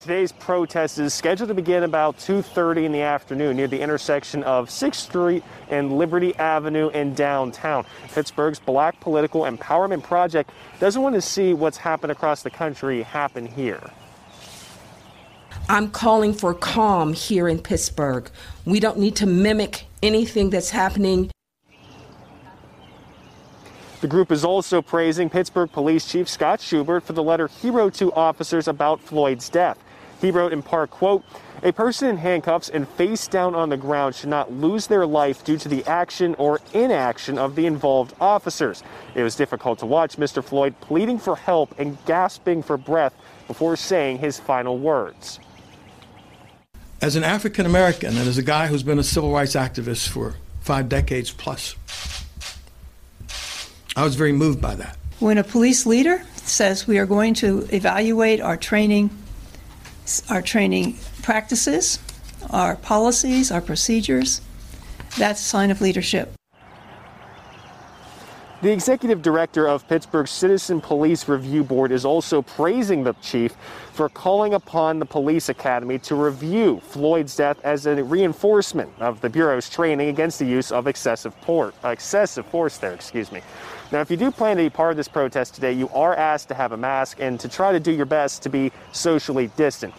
Today's protest is scheduled to begin about 2:30 in the afternoon near the intersection of 6th Street and Liberty Avenue in downtown. Pittsburgh's Black Political Empowerment Project doesn't want to see what's happened across the country happen here. I'm calling for calm here in Pittsburgh. We don't need to mimic anything that's happening the group is also praising Pittsburgh Police Chief Scott Schubert for the letter he wrote to officers about Floyd's death. He wrote in part, quote, a person in handcuffs and face down on the ground should not lose their life due to the action or inaction of the involved officers. It was difficult to watch Mr. Floyd pleading for help and gasping for breath before saying his final words. As an African American and as a guy who's been a civil rights activist for five decades plus, I was very moved by that. When a police leader says we are going to evaluate our training our training practices, our policies, our procedures. That's a sign of leadership. The executive director of Pittsburgh's Citizen Police Review Board is also praising the chief for calling upon the police academy to review Floyd's death as a reinforcement of the bureau's training against the use of excessive, excessive force there, excuse me. Now, if you do plan to be part of this protest today, you are asked to have a mask and to try to do your best to be socially distant.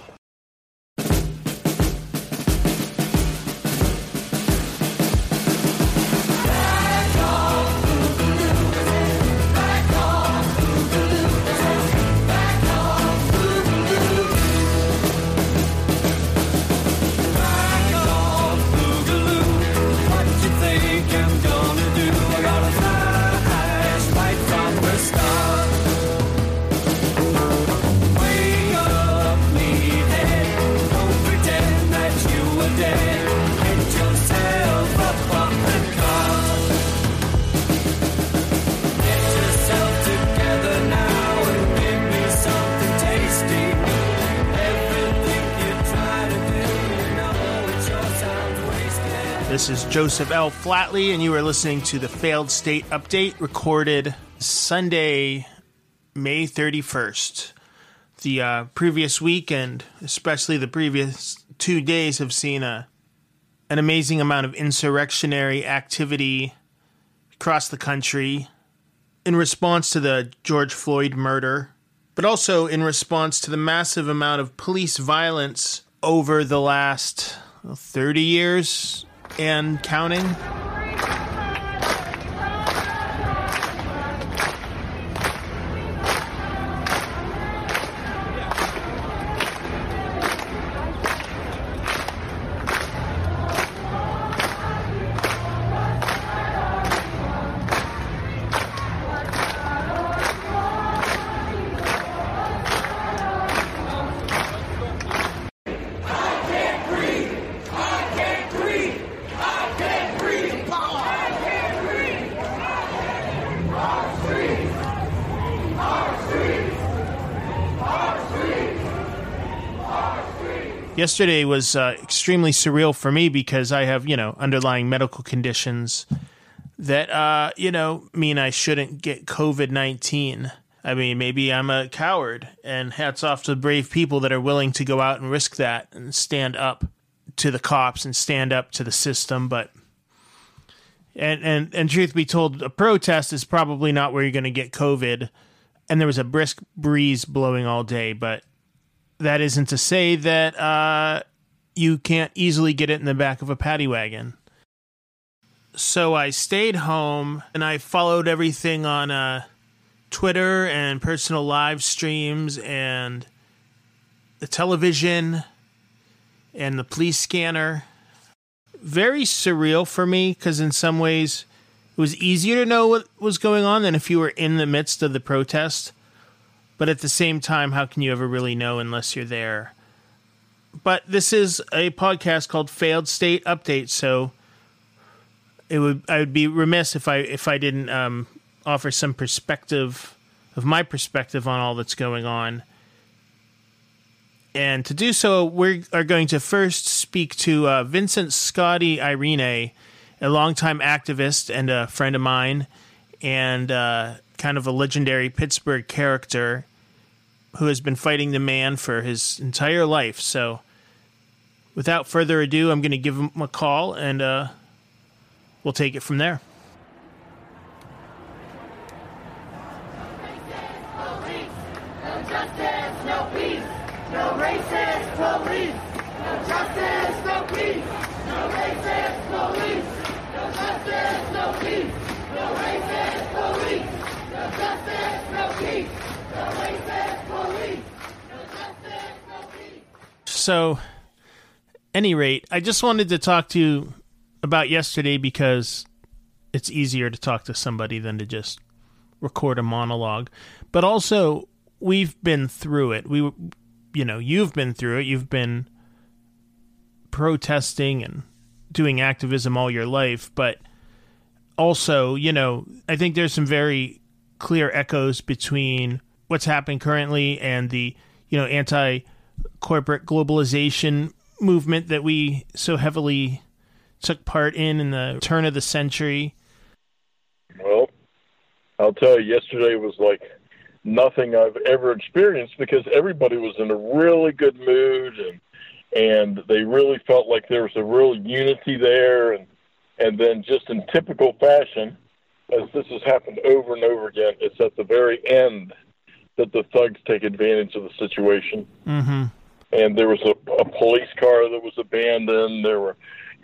Joseph L. Flatley, and you are listening to the Failed State Update recorded Sunday, May 31st. The uh, previous week, and especially the previous two days, have seen a, an amazing amount of insurrectionary activity across the country in response to the George Floyd murder, but also in response to the massive amount of police violence over the last 30 years and counting. Yesterday was uh, extremely surreal for me because I have, you know, underlying medical conditions that, uh, you know, mean I shouldn't get COVID 19. I mean, maybe I'm a coward, and hats off to the brave people that are willing to go out and risk that and stand up to the cops and stand up to the system. But, and, and, and truth be told, a protest is probably not where you're going to get COVID. And there was a brisk breeze blowing all day, but that isn't to say that uh, you can't easily get it in the back of a paddy wagon. So I stayed home and I followed everything on uh, Twitter and personal live streams and the television and the police scanner. Very surreal for me because, in some ways, it was easier to know what was going on than if you were in the midst of the protest. But at the same time, how can you ever really know unless you're there? But this is a podcast called Failed State Update, so it would I would be remiss if I if I didn't um, offer some perspective of my perspective on all that's going on. And to do so, we are going to first speak to uh, Vincent Scotty Eirene, a longtime activist and a friend of mine, and uh, kind of a legendary Pittsburgh character who has been fighting the man for his entire life. So, without further ado, I'm going to give him a call and uh, we'll take it from there. So, any rate, I just wanted to talk to you about yesterday because it's easier to talk to somebody than to just record a monologue. But also, we've been through it. We, you know, you've been through it. You've been protesting and doing activism all your life, but also, you know, I think there's some very clear echoes between what's happening currently and the, you know, anti corporate globalization movement that we so heavily took part in in the turn of the century? Well, I'll tell you, yesterday was like nothing I've ever experienced because everybody was in a really good mood and and they really felt like there was a real unity there and and then just in typical fashion as this has happened over and over again it's at the very end that the thugs take advantage of the situation. Mm-hmm. and there was a, a police car that was abandoned. There were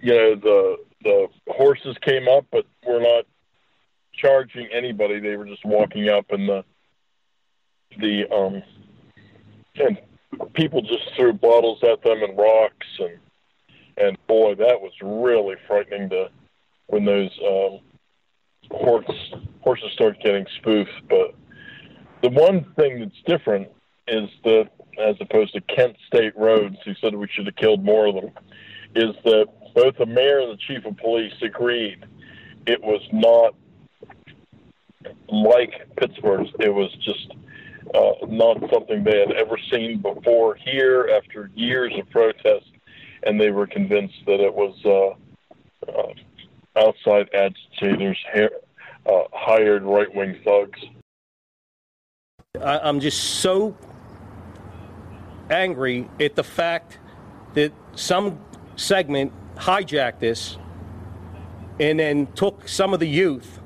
you know the the horses came up but were not charging anybody. They were just walking up and the the um and people just threw bottles at them and rocks and and boy that was really frightening to when those um horse horses start getting spoofed but the one thing that's different is that as opposed to Kent State Rhodes who said we should have killed more of them is that both the mayor and the chief of police agreed it was not like Pittsburgh's it was just uh, not something they had ever seen before here after years of protest, and they were convinced that it was uh, uh, outside agitators, uh, hired right wing thugs. I'm just so angry at the fact that some segment hijacked this and then took some of the youth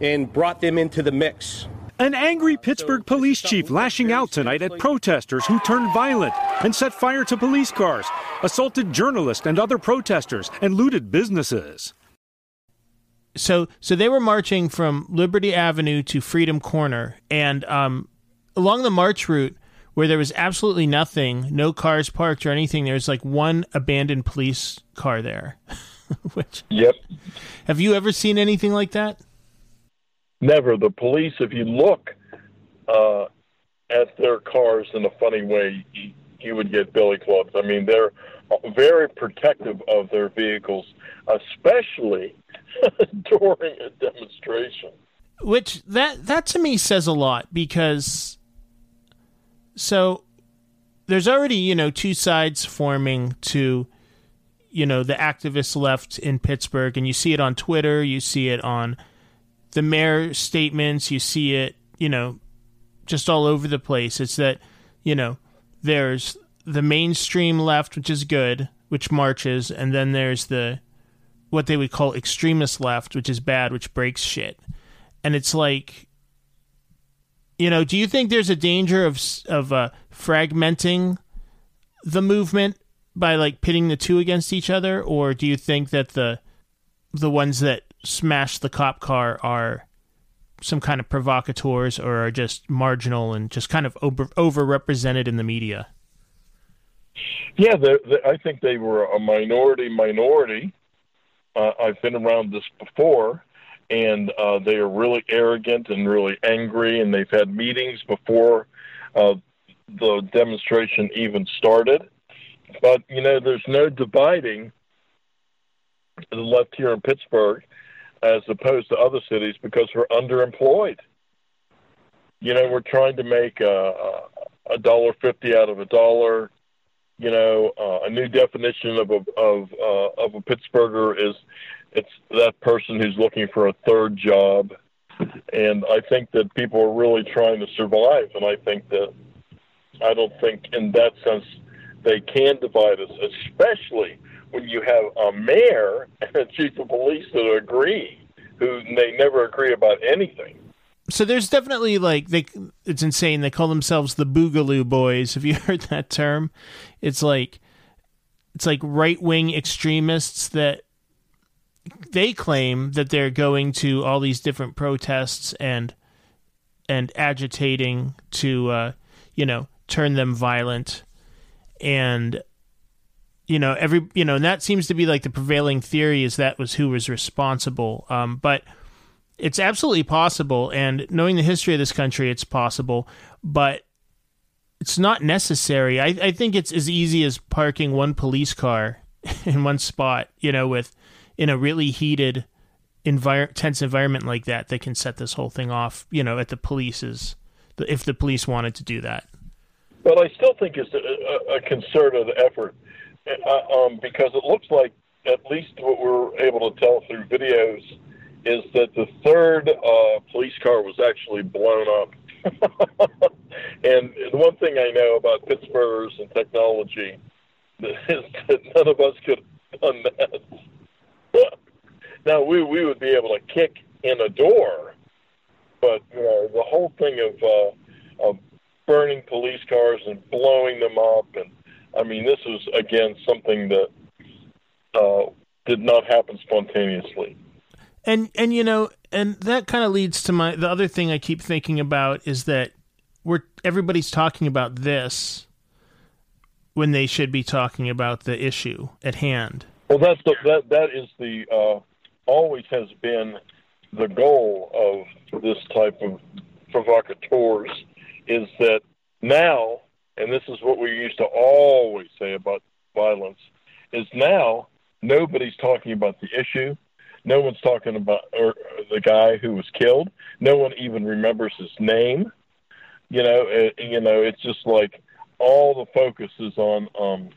and brought them into the mix. An angry Pittsburgh police chief lashing out tonight at protesters who turned violent and set fire to police cars, assaulted journalists and other protesters, and looted businesses. So, so they were marching from Liberty Avenue to Freedom Corner, and um, along the march route, where there was absolutely nothing, no cars parked or anything, there was like one abandoned police car there. Which, yep. Have you ever seen anything like that? never. The police, if you look uh, at their cars in a funny way, you, you would get billy clubs. I mean, they're very protective of their vehicles, especially during a demonstration. Which that that to me says a lot because so there's already you know two sides forming to you know the activist left in Pittsburgh, and you see it on Twitter, you see it on the mayor's statements, you see it, you know, just all over the place. It's that, you know, there's the mainstream left, which is good, which marches, and then there's the what they would call extremist left, which is bad, which breaks shit. And it's like, you know, do you think there's a danger of of uh, fragmenting the movement by like pitting the two against each other, or do you think that the the ones that smash the cop car are some kind of provocateurs or are just marginal and just kind of over overrepresented in the media? Yeah, I think they were a minority minority. Uh, I've been around this before, and uh, they are really arrogant and really angry, and they've had meetings before uh, the demonstration even started. But, you know, there's no dividing the left here in Pittsburgh as opposed to other cities because we're underemployed. You know, we're trying to make a, a dollar fifty out of a dollar. You know, uh, a new definition of a of uh, of a Pittsburgher is it's that person who's looking for a third job, and I think that people are really trying to survive, and I think that I don't think, in that sense, they can divide us, especially when you have a mayor and a chief of police that agree, who they never agree about anything. So there's definitely like they it's insane. They call themselves the Boogaloo Boys. Have you heard that term? It's like it's like right wing extremists that they claim that they're going to all these different protests and and agitating to uh, you know turn them violent and you know every you know and that seems to be like the prevailing theory is that was who was responsible um, but it's absolutely possible and knowing the history of this country it's possible but it's not necessary. I, I think it's as easy as parking one police car in one spot you know with in a really heated envir- tense environment like that that can set this whole thing off you know at the police's if the police wanted to do that. But I still think it's a, a concerted effort uh, um, because it looks like, at least what we're able to tell through videos, is that the third uh, police car was actually blown up. and the one thing I know about Pittsburghers and technology is that none of us could have done that. now we we would be able to kick in a door, but you know the whole thing of uh, of burning police cars and blowing them up. And I mean, this was again something that uh, did not happen spontaneously. And and you know, and that kind of leads to my the other thing I keep thinking about is that we're everybody's talking about this when they should be talking about the issue at hand. Well, that's the, that that is the uh, always has been the goal of this type of provocateurs is that now, and this is what we used to always say about violence, is now nobody's talking about the issue. No one's talking about or, the guy who was killed. No one even remembers his name. You know, it, you know, it's just like all the focus is on, um,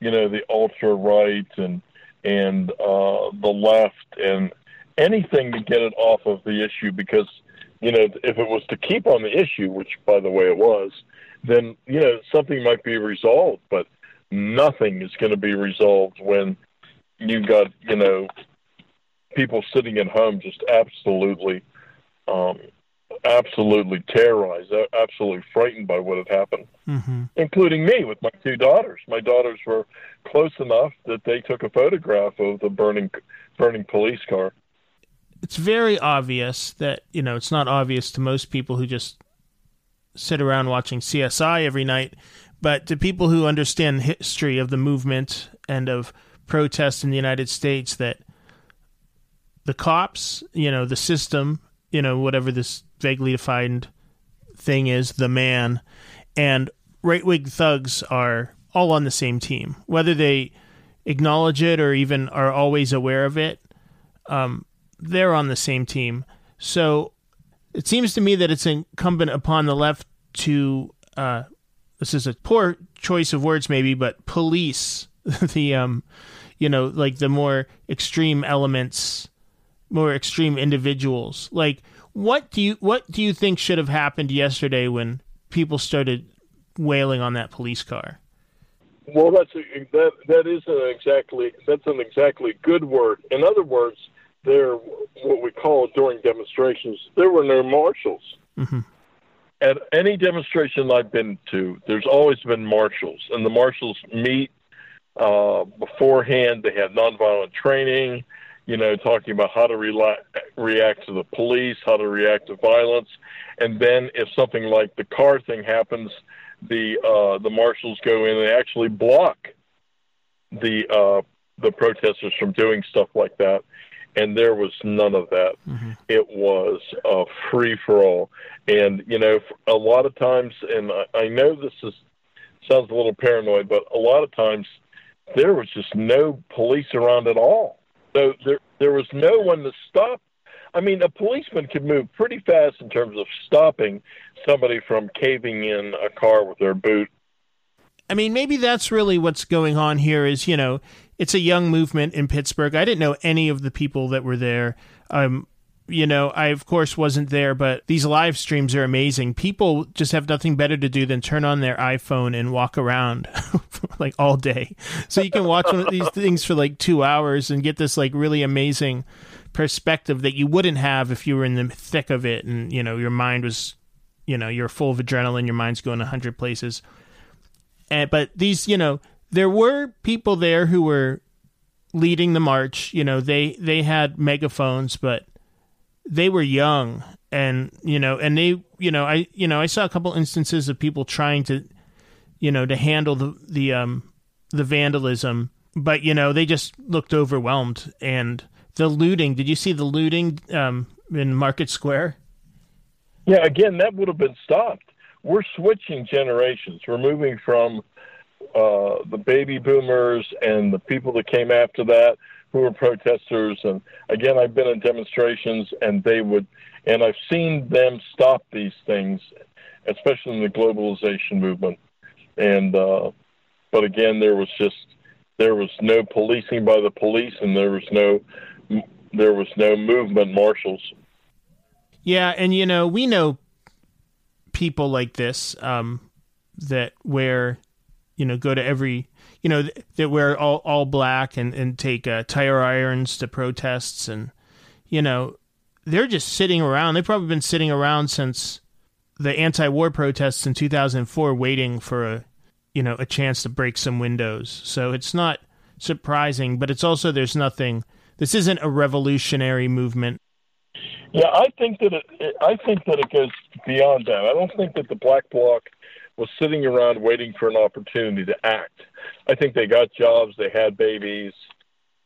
you know, the ultra right and and uh, the left and anything to get it off of the issue because you know, if it was to keep on the issue, which by the way it was, then you know something might be resolved. But nothing is going to be resolved when you've got you know people sitting at home just absolutely, um, absolutely terrorized, absolutely frightened by what had happened, mm-hmm. including me with my two daughters. My daughters were close enough that they took a photograph of the burning burning police car it's very obvious that you know it's not obvious to most people who just sit around watching CSI every night, but to people who understand the history of the movement and of protests in the United States that the cops, you know, the system, you know, whatever this vaguely defined thing is, the man, and right wing thugs are all on the same team, whether they acknowledge it or even are always aware of it. Um, they're on the same team. So it seems to me that it's incumbent upon the left to uh, this is a poor choice of words maybe, but police the um you know like the more extreme elements, more extreme individuals. Like what do you what do you think should have happened yesterday when people started wailing on that police car? Well, that's a, that that isn't exactly that's an exactly good word. In other words, there, what we call during demonstrations, there were no marshals. Mm-hmm. At any demonstration I've been to, there's always been marshals, and the marshals meet uh, beforehand. They have nonviolent training, you know, talking about how to rela- react to the police, how to react to violence, and then if something like the car thing happens, the uh, the marshals go in and actually block the uh, the protesters from doing stuff like that and there was none of that. Mm-hmm. It was a free for all, and you know, a lot of times, and I, I know this is sounds a little paranoid, but a lot of times there was just no police around at all. So there there was no one to stop. I mean, a policeman could move pretty fast in terms of stopping somebody from caving in a car with their boot. I mean, maybe that's really what's going on here. Is you know, it's a young movement in Pittsburgh. I didn't know any of the people that were there. Um, you know, I of course wasn't there, but these live streams are amazing. People just have nothing better to do than turn on their iPhone and walk around like all day. So you can watch one of these things for like two hours and get this like really amazing perspective that you wouldn't have if you were in the thick of it and, you know, your mind was, you know, you're full of adrenaline, your mind's going a hundred places. And, but these, you know, there were people there who were leading the march. You know, they, they had megaphones, but they were young and you know and they you know i you know i saw a couple instances of people trying to you know to handle the the um the vandalism but you know they just looked overwhelmed and the looting did you see the looting um in market square? Yeah again that would have been stopped. We're switching generations. We're moving from uh, the baby boomers and the people that came after that who were protesters. And again, I've been in demonstrations, and they would, and I've seen them stop these things, especially in the globalization movement. And uh, but again, there was just there was no policing by the police, and there was no there was no movement marshals. Yeah, and you know we know people like this um, that where you know go to every you know that wear all all black and and take uh, tire irons to protests and you know they're just sitting around. They've probably been sitting around since the anti-war protests in 2004 waiting for a you know a chance to break some windows. So it's not surprising but it's also there's nothing this isn't a revolutionary movement. Yeah i think that it i think that it goes beyond that. I don't think that the black bloc was sitting around waiting for an opportunity to act. I think they got jobs, they had babies,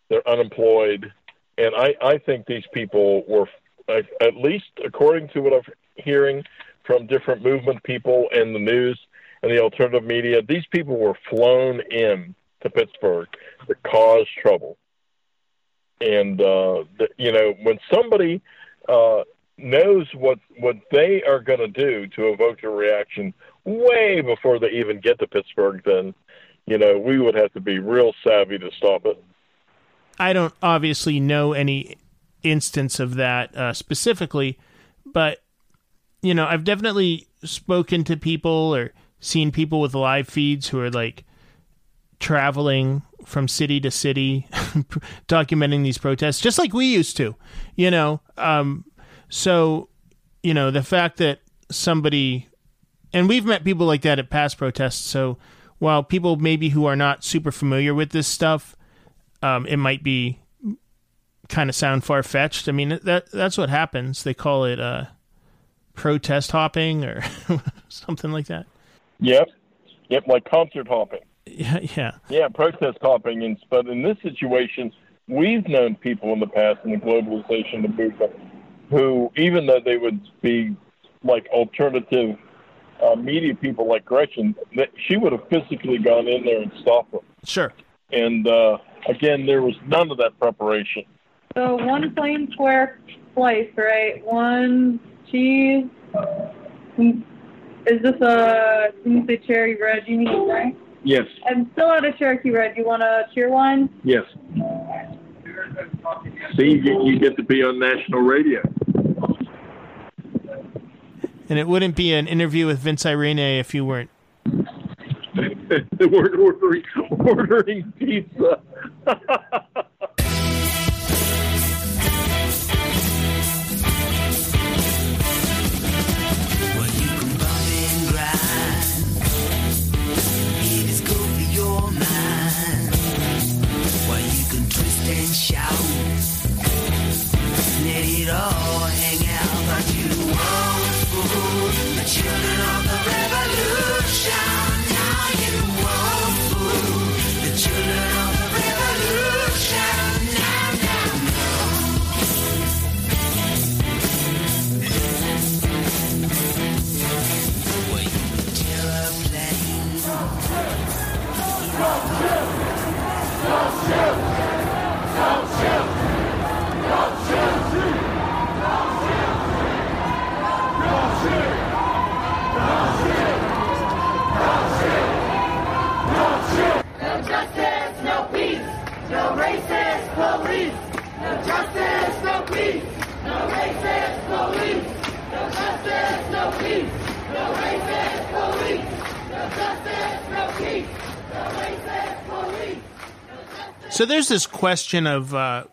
they're unemployed, and I, I think these people were, at least according to what I'm hearing from different movement people and the news and the alternative media, these people were flown in to Pittsburgh to cause trouble. And uh, the, you know, when somebody uh, knows what what they are going to do to evoke a reaction way before they even get to Pittsburgh, then you know we would have to be real savvy to stop it. I don't obviously know any instance of that uh, specifically, but you know I've definitely spoken to people or seen people with live feeds who are like traveling from city to city documenting these protests just like we used to you know um, so you know the fact that somebody and we've met people like that at past protests. So while people maybe who are not super familiar with this stuff, um, it might be kind of sound far fetched. I mean that that's what happens. They call it uh, protest hopping or something like that. Yep, yep, like concert hopping. Yeah, yeah, yeah, protest hopping. And but in this situation, we've known people in the past in the globalization movement who, even though they would be like alternative uh, media people like Gretchen, that she would have physically gone in there and stopped them. Sure. And uh, again, there was none of that preparation. So one plain square slice, right? One cheese. Is this a you say cherry red? You need right? Yes. I'm still out of Cherokee red. You want a cheer one? Yes. See, you, you get to be on national radio and it wouldn't be an interview with Vince Eirene if you weren't. we're ordering, ordering pizza. question of uh,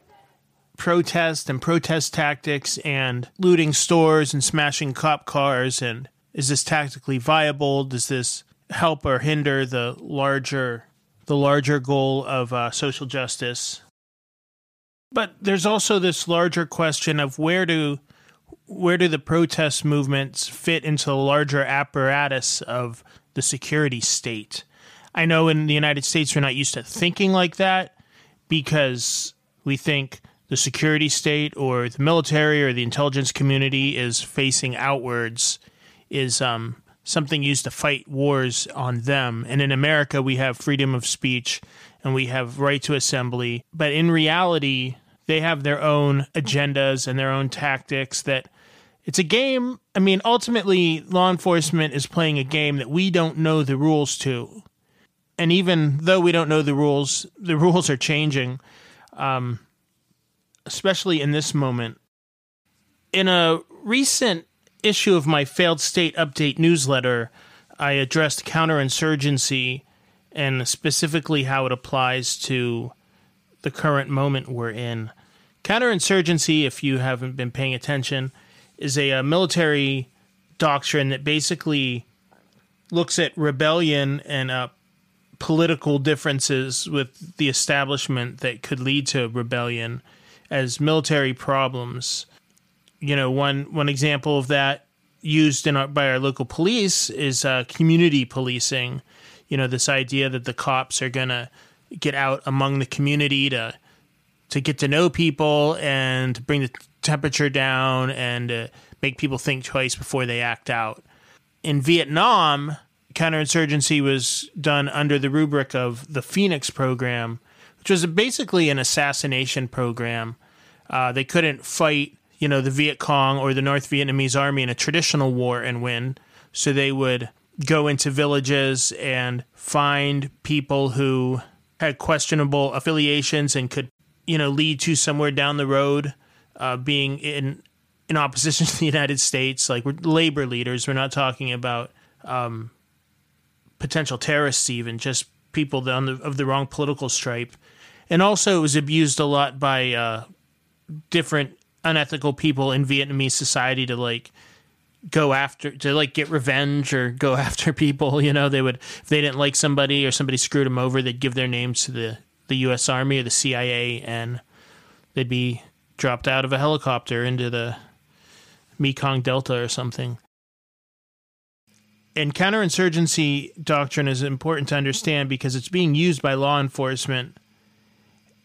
protest and protest tactics and looting stores and smashing cop cars and is this tactically viable? Does this help or hinder the larger the larger goal of uh, social justice? But there's also this larger question of where do where do the protest movements fit into the larger apparatus of the security state? I know in the United States we're not used to thinking like that because we think the security state or the military or the intelligence community is facing outwards is um, something used to fight wars on them. And in America, we have freedom of speech and we have right to assembly. But in reality, they have their own agendas and their own tactics that it's a game. I mean, ultimately, law enforcement is playing a game that we don't know the rules to. And even though we don't know the rules, the rules are changing, um, especially in this moment. In a recent issue of my failed state update newsletter, I addressed counterinsurgency and specifically how it applies to the current moment we're in. Counterinsurgency, if you haven't been paying attention, is a, a military doctrine that basically looks at rebellion and uh, political differences with the establishment that could lead to rebellion as military problems you know, one one example of that used in our, by our local police is uh, community policing. You know, this idea that the cops are gonna get out among the community to to get to know people and bring the temperature down and uh, make people think twice before they act out. In Vietnam, counterinsurgency was done under the rubric of the Phoenix program, which was basically an assassination program. Uh, they couldn't fight you know, the Viet Cong or the North Vietnamese army in a traditional war and win. So they would go into villages and find people who had questionable affiliations and could, you know, lead to somewhere down the road uh, being in in opposition to the United States. Like we're labor leaders. We're not talking about um, potential terrorists, even just people the, of the wrong political stripe. And also, it was abused a lot by uh, different unethical people in Vietnamese society to like go after to like get revenge or go after people. You know, they would if they didn't like somebody or somebody screwed them over, they'd give their names to the the U.S. Army or the CIA, and they'd be dropped out of a helicopter into the Mekong Delta or something. And counterinsurgency doctrine is important to understand because it's being used by law enforcement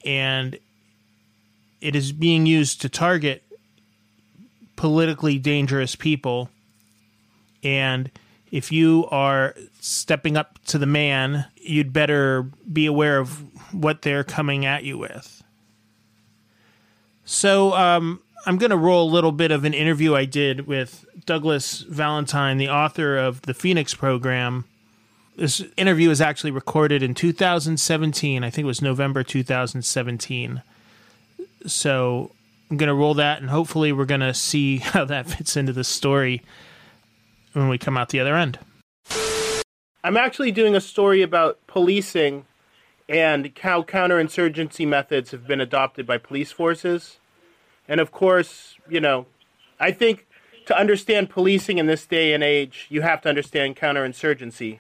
and it is being used to target politically dangerous people. And if you are stepping up to the man, you'd better be aware of what they're coming at you with. So, um, I'm going to roll a little bit of an interview I did with Douglas Valentine, the author of the Phoenix program. This interview was actually recorded in 2017. I think it was November 2017. So I'm going to roll that, and hopefully, we're going to see how that fits into the story when we come out the other end. I'm actually doing a story about policing and how counterinsurgency methods have been adopted by police forces. And of course, you know, I think to understand policing in this day and age, you have to understand counterinsurgency.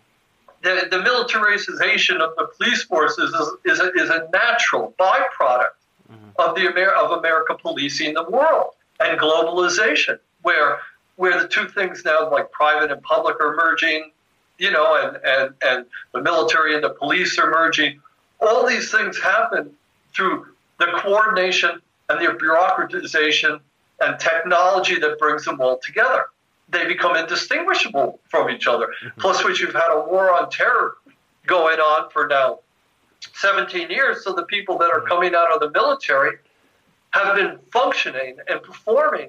The, the militarization of the police forces is, is, a, is a natural byproduct mm-hmm. of the Amer- of America policing the world and globalization, where where the two things now like private and public are merging, you know, and and and the military and the police are merging. All these things happen through the coordination and the bureaucratization and technology that brings them all together. They become indistinguishable from each other. Mm-hmm. Plus, which you've had a war on terror going on for now 17 years. So the people that are coming out of the military have been functioning and performing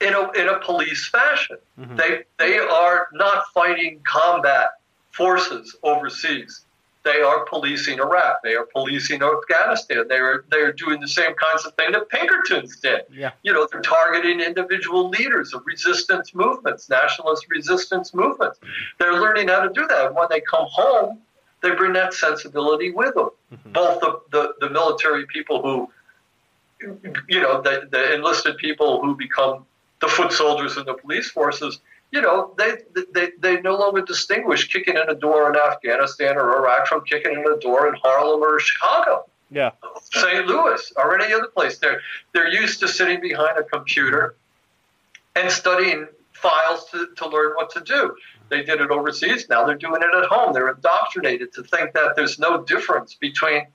in a, in a police fashion. Mm-hmm. They, they are not fighting combat forces overseas. They are policing Iraq. They are policing Afghanistan. They are they are doing the same kinds of thing that Pinkertons did. Yeah. You know, they're targeting individual leaders of resistance movements, nationalist resistance movements. They're learning how to do that. When they come home, they bring that sensibility with them. Mm-hmm. Both the, the, the military people who, you know, the, the enlisted people who become the foot soldiers in the police forces, you know, they, they, they no longer distinguish kicking in a door in Afghanistan or Iraq from kicking in a door in Harlem or Chicago. Yeah. St. Louis or any other place. They're they're used to sitting behind a computer and studying files to, to learn what to do. They did it overseas. Now they're doing it at home. They're indoctrinated to think that there's no difference between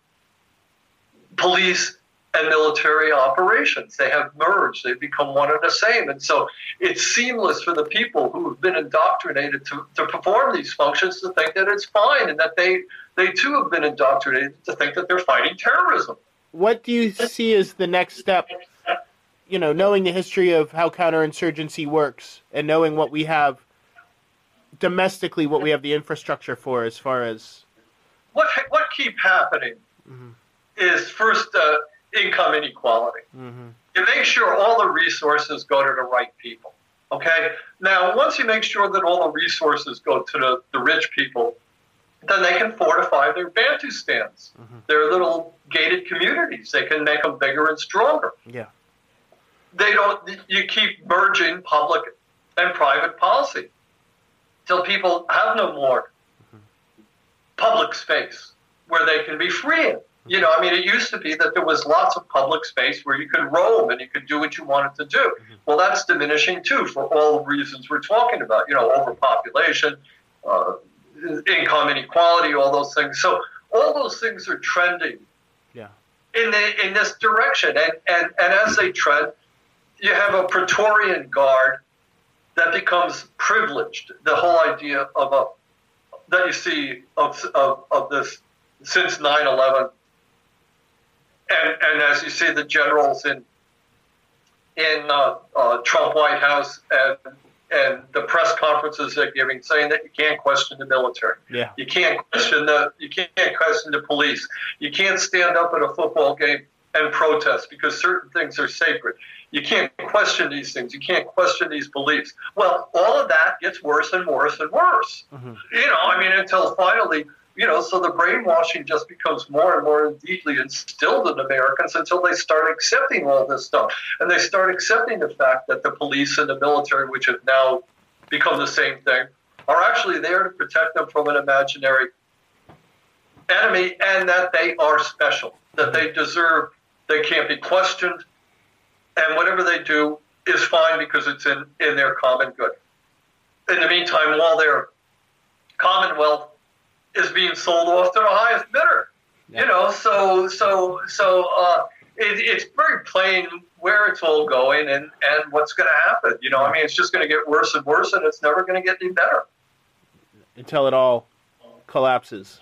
police and military operations. They have merged. They've become one and the same. And so it's seamless for the people who have been indoctrinated to, to perform these functions to think that it's fine and that they, they too have been indoctrinated to think that they're fighting terrorism. What do you see as the next step? You know, knowing the history of how counterinsurgency works and knowing what we have domestically, what we have the infrastructure for as far as. What, what keep happening is first uh, income inequality. Mm-hmm. You make sure all the resources go to the right people. Okay? Now, once you make sure that all the resources go to the, the rich people, then they can fortify their Bantustans, mm-hmm. their little gated communities. They can make them bigger and stronger. Yeah. They don't. You keep merging public and private policy till people have no more mm-hmm. public space where they can be free in. You know, I mean, it used to be that there was lots of public space where you could roam and you could do what you wanted to do. Well, that's diminishing too for all the reasons we're talking about. You know, overpopulation, uh, income inequality, all those things. So all those things are trending Yeah. in the, in this direction, and, and and as they trend, you have a Praetorian guard that becomes privileged. The whole idea of a that you see of of, of this since 9/11, and and as you see the generals in in uh, uh, Trump White House and and the press conferences they're giving, saying that you can't question the military. Yeah. You can't question the you can't question the police. You can't stand up at a football game and protest because certain things are sacred. You can't question these things. You can't question these beliefs. Well, all of that gets worse and worse and worse. You know, I mean, until finally, you know, so the brainwashing just becomes more and more deeply instilled in Americans until they start accepting all this stuff. And they start accepting the fact that the police and the military, which have now become the same thing, are actually there to protect them from an imaginary enemy and that they are special, that they deserve, they can't be questioned, and whatever they do is fine because it's in, in their common good. In the meantime, while their commonwealth is being sold off to the highest bidder, you know, so so so uh, it, it's very plain where it's all going and and what's going to happen. You know, I mean, it's just going to get worse and worse, and it's never going to get any better. Until it all collapses.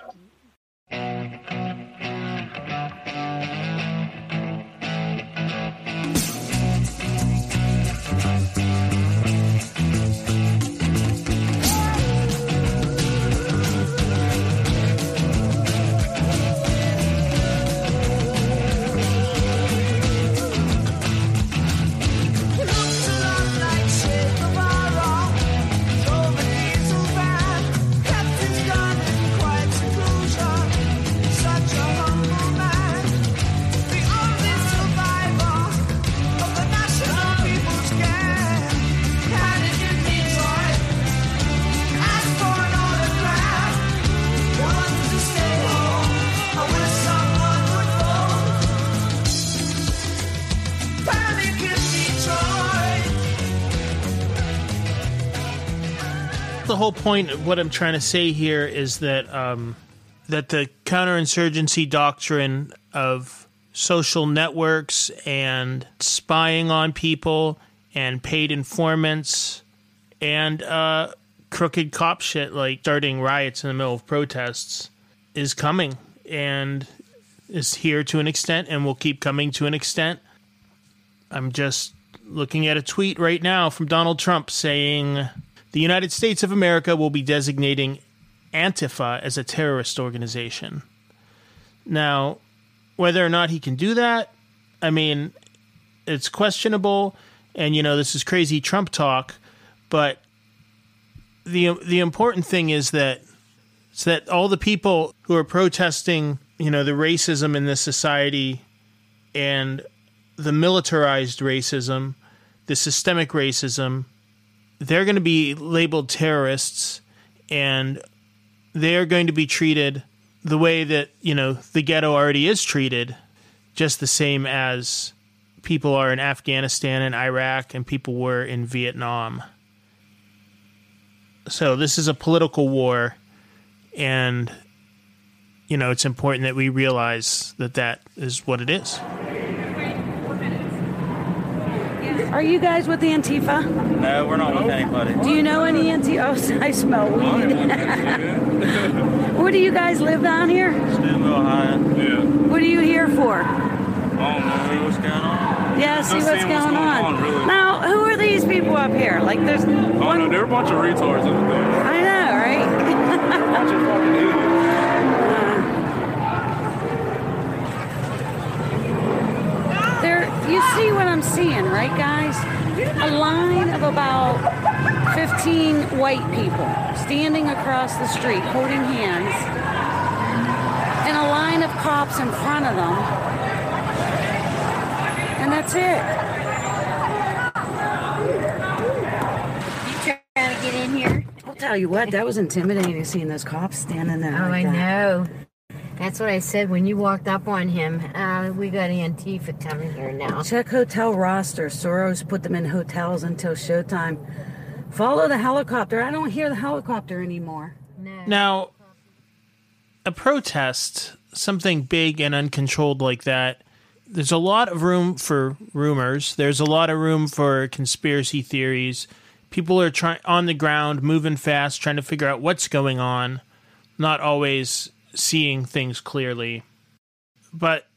The whole point of what I'm trying to say here is that um, that the counterinsurgency doctrine of social networks and spying on people and paid informants and uh, crooked cop shit like starting riots in the middle of protests is coming and is here to an extent and will keep coming to an extent. I'm just looking at a tweet right now from Donald Trump saying the United States of America will be designating Antifa as a terrorist organization. Now, whether or not he can do that, I mean, it's questionable. And, you know, this is crazy Trump talk. But the, the important thing is that It's that all the people who are protesting, you know, the racism in this society and the militarized racism, the systemic racism, they're going to be labeled terrorists and they're going to be treated the way that, you know, the ghetto already is treated, just the same as people are in Afghanistan and Iraq and people were in Vietnam. So this is a political war and you know, it's important that we realize that that is what it is. Are you guys with the Antifa? No, we're not with anybody. Do you know any Antifa? Oh, I smell weed. Where do you guys live down here? Steubenville, Ohio. Yeah. What are you here for? I don't. See what's going on. Yeah, see Just what's seeing going on. really. Now, who are these people up here? Like, there's I don't know. They're a bunch of retards in the thing. I know, right? They're a bunch of fucking idiots. There, you see what I'm seeing, right, guys? A line of about 15 white people standing across the street holding hands, and a line of cops in front of them, and that's it. You trying to get in here? I'll tell you what, that was intimidating seeing those cops standing there. Oh, like I that. know. That's what I said when you walked up on him. Uh, we got Antifa coming here now. Check hotel roster. Soros put them in hotels until showtime. Follow the helicopter. I don't hear the helicopter anymore. No. Now, a protest, something big and uncontrolled like that, there's a lot of room for rumors. There's a lot of room for conspiracy theories. People are trying on the ground, moving fast, trying to figure out what's going on, not always seeing things clearly. But,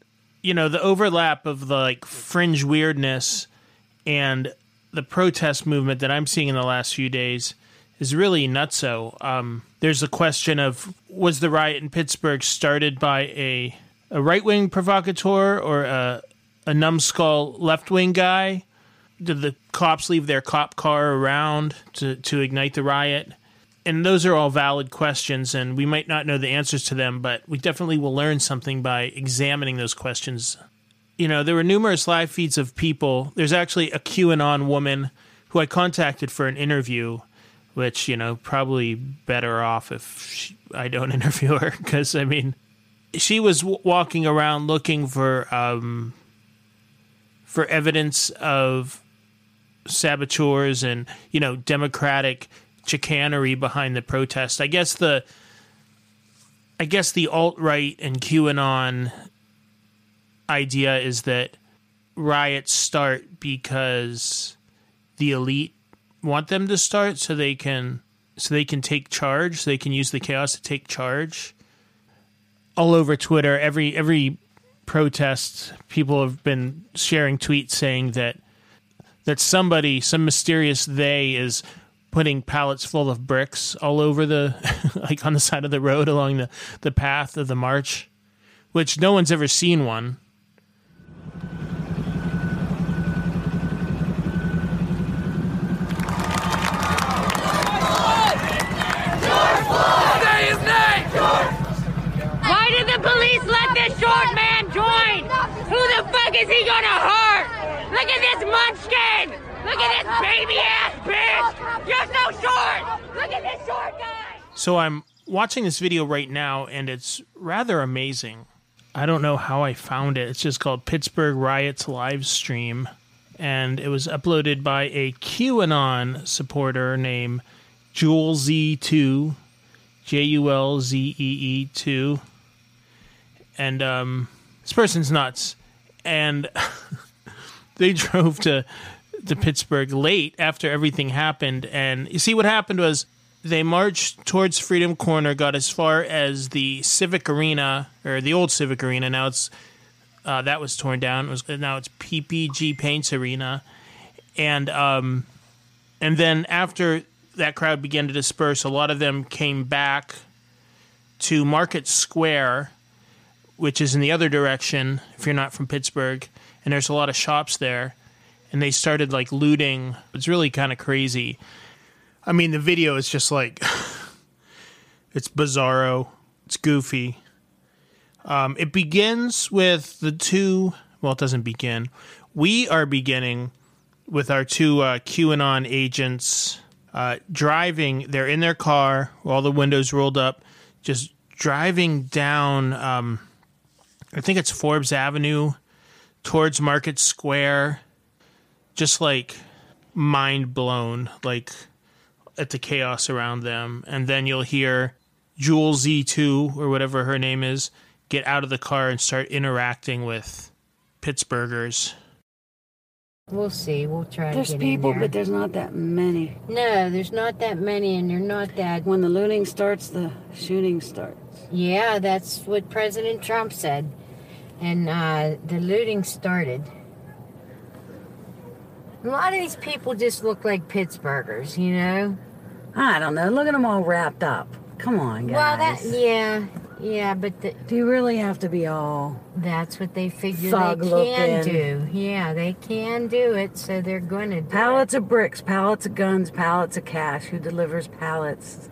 you know, the overlap of the like fringe weirdness and the protest movement that I'm seeing in the last few days is really nutso. Um, there's a question of was the riot in Pittsburgh started by a a right wing provocateur or a a numbskull left wing guy? Did the cops leave their cop car around to, to ignite the riot? And those are all valid questions, and we might not know the answers to them, but we definitely will learn something by examining those questions. You know, there were numerous live feeds of people. There's actually a QAnon woman who I contacted for an interview, which, you know, probably better off if she, I don't interview her, because, I mean, she was w- walking around looking for um, for evidence of saboteurs and you know democratic chicanery behind the protest. I guess the I guess the alt right and QAnon idea is that riots start because the elite want them to start so they can so they can take charge, so they can use the chaos to take charge. All over Twitter, every every protest, people have been sharing tweets saying that that somebody, some mysterious they, is putting pallets full of bricks all over the, like on the side of the road along the, the path of the march, which no one's ever seen one. Say his name! Why did the police let this short man join? Who the fuck is he gonna hurt? Look at this munchkin! Look at this baby ass bitch! You're so short! Look at this short guy! So I'm watching this video right now, and it's rather amazing. I don't know how I found it. It's just called Pittsburgh Riots live stream, and it was uploaded by a QAnon supporter named Jewel Z2, J U L Z E E 2. And um, this person's nuts. And they drove to to Pittsburgh late after everything happened. And you see, what happened was they marched towards Freedom Corner, got as far as the Civic Arena or the old Civic Arena. Now it's uh, that was torn down. It was now it's PPG Paints Arena, and um, and then after that crowd began to disperse, a lot of them came back to Market Square, which is in the other direction if you're not from Pittsburgh, and there's a lot of shops there, and they started like looting. It's really kind of crazy. I mean, the video is just like It's bizarro. It's goofy. Um, it begins with the two. Well, it doesn't begin. We are beginning with our two uh, QAnon agents uh, driving. They're in their car, all the windows rolled up, just driving down. Um, I think it's Forbes Avenue towards Market Square. Just like mind blown, like at the chaos around them. And then you'll hear Jewel Z2 or whatever her name is get out of the car and start interacting with Pittsburghers. We'll see. We'll try There's to get in people, there. but there's not that many. No, there's not that many, and they're not that. When the looting starts, the shooting starts. Yeah, that's what President Trump said. And uh, the looting started. A lot of these people just look like Pittsburghers, you know? I don't know. Look at them all wrapped up. Come on, guys. Well, that, yeah, yeah, but the, Do you really have to be all? that's what they figure they can do. Yeah, they can do it, so they're going to do Pallets of bricks, pallets of guns, pallets of cash. Who delivers pallets?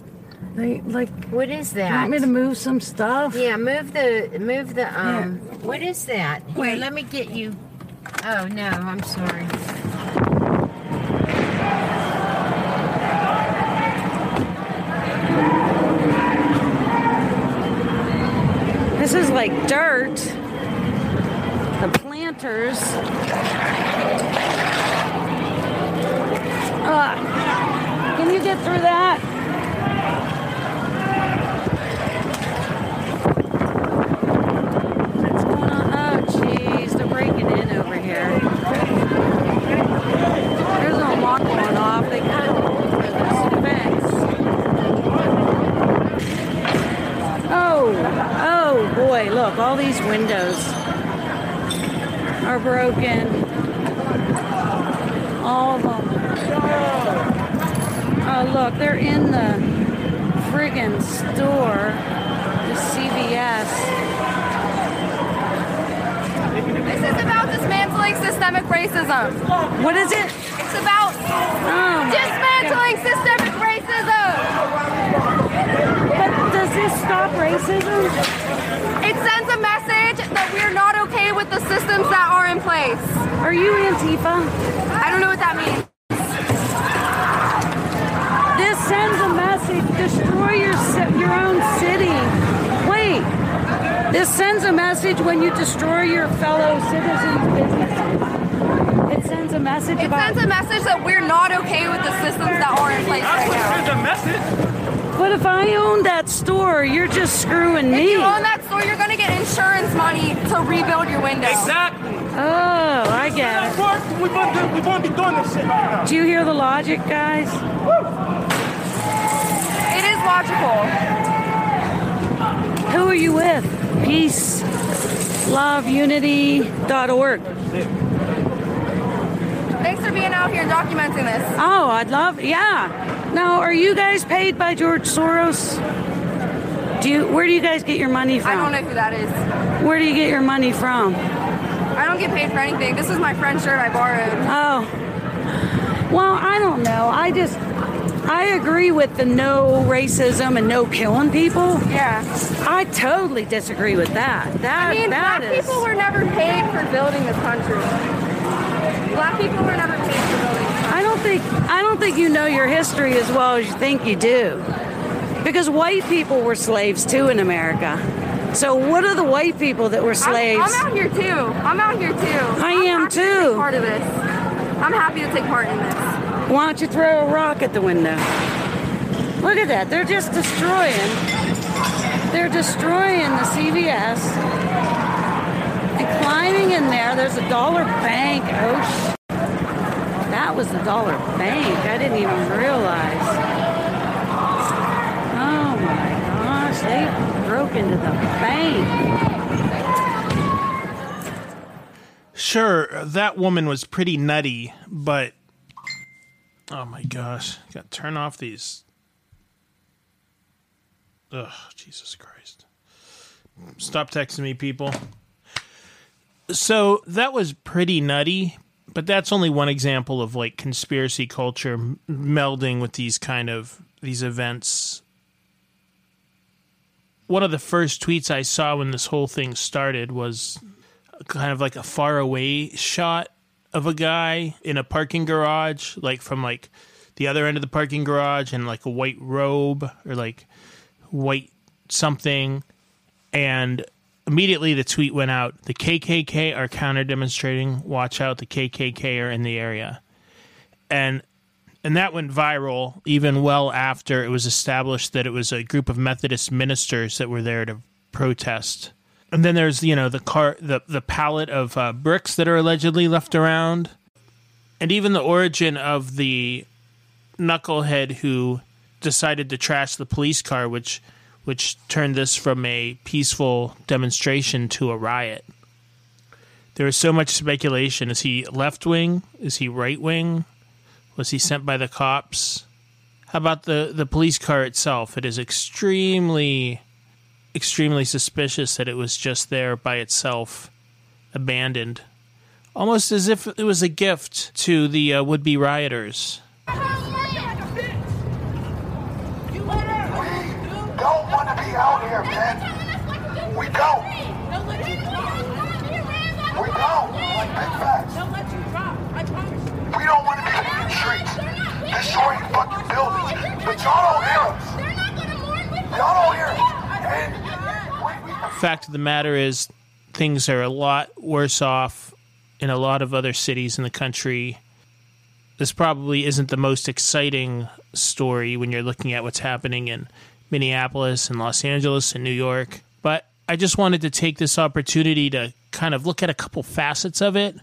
They like. What is You that? want me to move some stuff? Yeah, move the move the um. What is that? Here, Wait. let me get you. Oh no, I'm sorry. This is like dirt. The planters. Uh, can you get through that? What's going on? Oh, jeez, they're breaking in over here. There's an alarm going off. They cut it over this fence. Oh, oh boy, look, all these windows are broken. All of them. Oh, look, they're in the friggin' store, the CVS. This is about dismantling systemic racism. What is it? It's about Oh my dismantling systemic racism. But does this stop racism? It sends a message that we're not okay with the systems that are in place. Are you Antifa? I don't know what that means. This sends a message: destroy your ci- your own city. Wait, this sends a message when you destroy your fellow citizens' businesses. It sends a message It about. sends a message that we're not okay with the systems that are in place right now. a message. But if I own that store, you're just screwing If me. If you own that store, you're going to get insurance money to rebuild your window. Exactly. Oh, I get it. We won't, do, we won't be doing this shit right now. Do you hear the logic, guys? It is logical. Who are you with? Peace, love, unity.org. Thanks for being out here and documenting this. Oh, I'd love, yeah. Now, are you guys paid by George Soros? Do you? Where do you guys get your money from? I don't know who that is. Where do you get your money from? I don't get paid for anything. This is my friend's shirt I borrowed. Oh, well, I don't know. I just, I agree with the no racism and no killing people. Yeah. I totally disagree with that. That I mean, that black is- people were never paid for building this country. Black people were never paid for building. I don't think I don't think you know your history as well as you think you do. Because white people were slaves too in America. So what are the white people that were slaves? I'm, I'm out here too. I'm out here too. I am to too. take part of this. I'm happy to take part in this. Why don't you throw a rock at the window? Look at that. They're just destroying. They're destroying the CVS. Climbing in there, there's a dollar bank. Oh, sh- that was the dollar bank. I didn't even realize. Oh my gosh, they broke into the bank. Sure, that woman was pretty nutty, but oh my gosh, got to turn off these. Ugh, Jesus Christ! Stop texting me, people. So that was pretty nutty, but that's only one example of like conspiracy culture melding with these kind of these events one of the first tweets I saw when this whole thing started was kind of like a far away shot of a guy in a parking garage, like from like the other end of the parking garage in like a white robe or like white something. And immediately the tweet went out the KKK are counter demonstrating. Watch out, the KKK are in the area. And and that went viral even well after it was established that it was a group of Methodist ministers that were there to protest. And then there's you know the car the the pallet of uh, bricks that are allegedly left around, and even the origin of the knucklehead who decided to trash the police car, which which turned this from a peaceful demonstration to a riot. There is so much speculation: is he left wing? Is he right wing? Was he sent by the cops? How about the, the police car itself? It is extremely, extremely suspicious that it was just there by itself, abandoned. Almost as if it was a gift to the uh, would be rioters. Man. We don't. We don't. Like big facts. We don't want to be in the streets, destroying fucking buildings. But y'all don't hear us. Y'all don't hear us. And Fact of the matter is, things are a lot worse off in a lot of other cities in the country. This probably isn't the most exciting story when you're looking at what's happening in Minneapolis and Los Angeles and New York. But I just wanted to take this opportunity to kind of look at a couple facets of it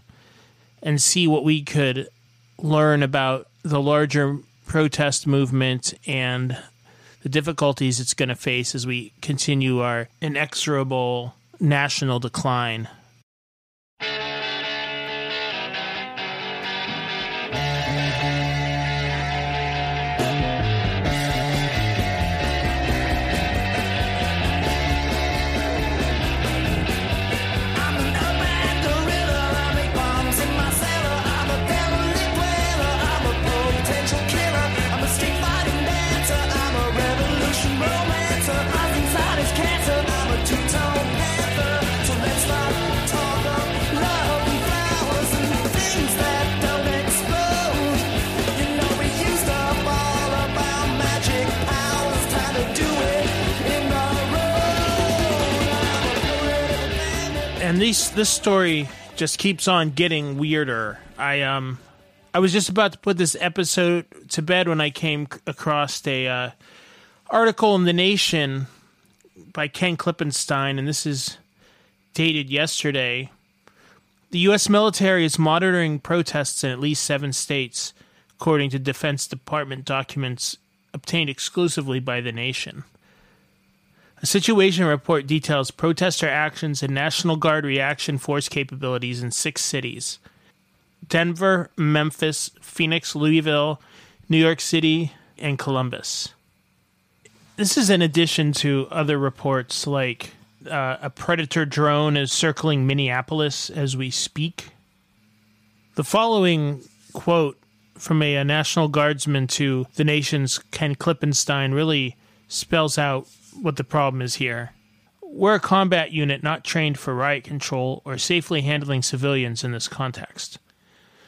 and see what we could learn about the larger protest movement and the difficulties it's going to face as we continue our inexorable national decline. This story just keeps on getting weirder. I um I was just about to put this episode to bed when I came across a uh, article in the Nation by Ken Klippenstein, and this is dated yesterday. The U.S. military is monitoring protests in at least seven states, according to Defense Department documents obtained exclusively by the Nation. A situation report details protester actions and National Guard reaction force capabilities in six cities Denver, Memphis, Phoenix, Louisville, New York City, and Columbus. This is in addition to other reports like uh, a predator drone is circling Minneapolis as we speak. The following quote from a, a National Guardsman to the nation's Ken Klippenstein really spells out what the problem is here. We're a combat unit not trained for riot control or safely handling civilians in this context.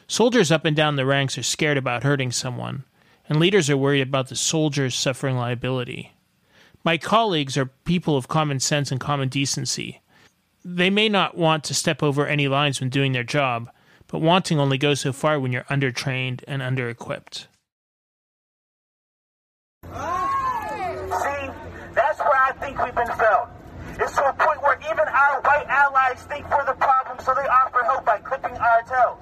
Soldiers up and down the ranks are scared about hurting someone, and leaders are worried about the soldiers suffering liability. My colleagues are people of common sense and common decency. They may not want to step over any lines when doing their job, but wanting only goes so far when you're undertrained and under equipped. See, that's where I think we've been failed. It's to a point where even our white allies think we're the problem, so they offer help by clipping our tails.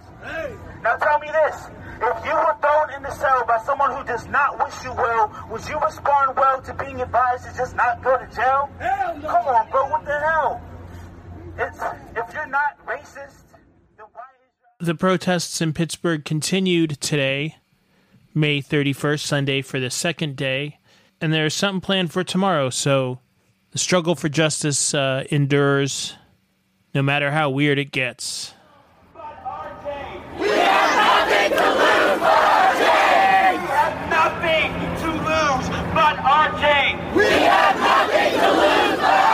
Now tell me this. If you were thrown in the cell by someone who does not wish you well, would you respond well to being advised to just not go to jail? Hell no. Come on, bro, what the hell? It's, if you're not racist, The protests in Pittsburgh continued today, May 31st, Sunday, for the second day, and there's something planned for tomorrow. So the struggle for justice uh, endures no matter how weird it gets. We have nothing to lose but RJ! We have nothing to lose but RJ! We have nothing to lose but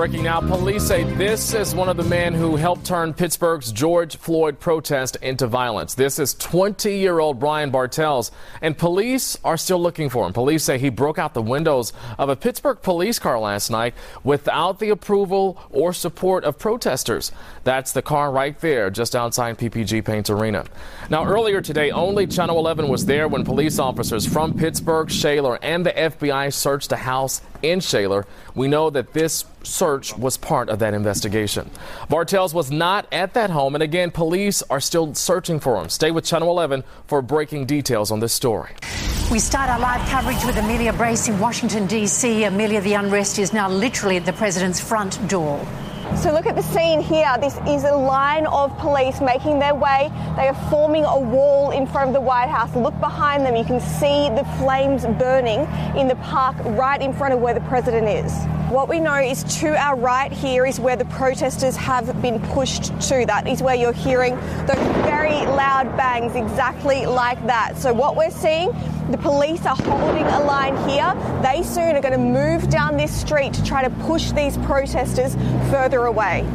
Breaking now, police say this is one of the men who helped turn Pittsburgh's George Floyd protest into violence. This is 20 year old Brian Bartels, and police are still looking for him. Police say he broke out the windows of a Pittsburgh police car last night without the approval or support of protesters. That's the car right there, just outside PPG Paints Arena. Now, earlier today, only Channel 11 was there when police officers from Pittsburgh, Shaler, and the FBI searched a house in Shaler. We know that this search was part of that investigation. Bartels was not at that home, and again, police are still searching for him. Stay with Channel 11 for breaking details on this story. We start our live coverage with Amelia Brace in Washington, D.C. Amelia, the unrest is now literally at the president's front door. So look at the scene here. This is a line of police making their way. They are forming a wall in front of the White House. Look behind them. You can see the flames burning in the park right in front of where the president is. What we know is to our right here is where the protesters have been pushed to. That is where you're hearing those very loud bangs, exactly like that. So what we're seeing, the police are holding a line here. They soon are going to move down this street to try to push these protesters further away.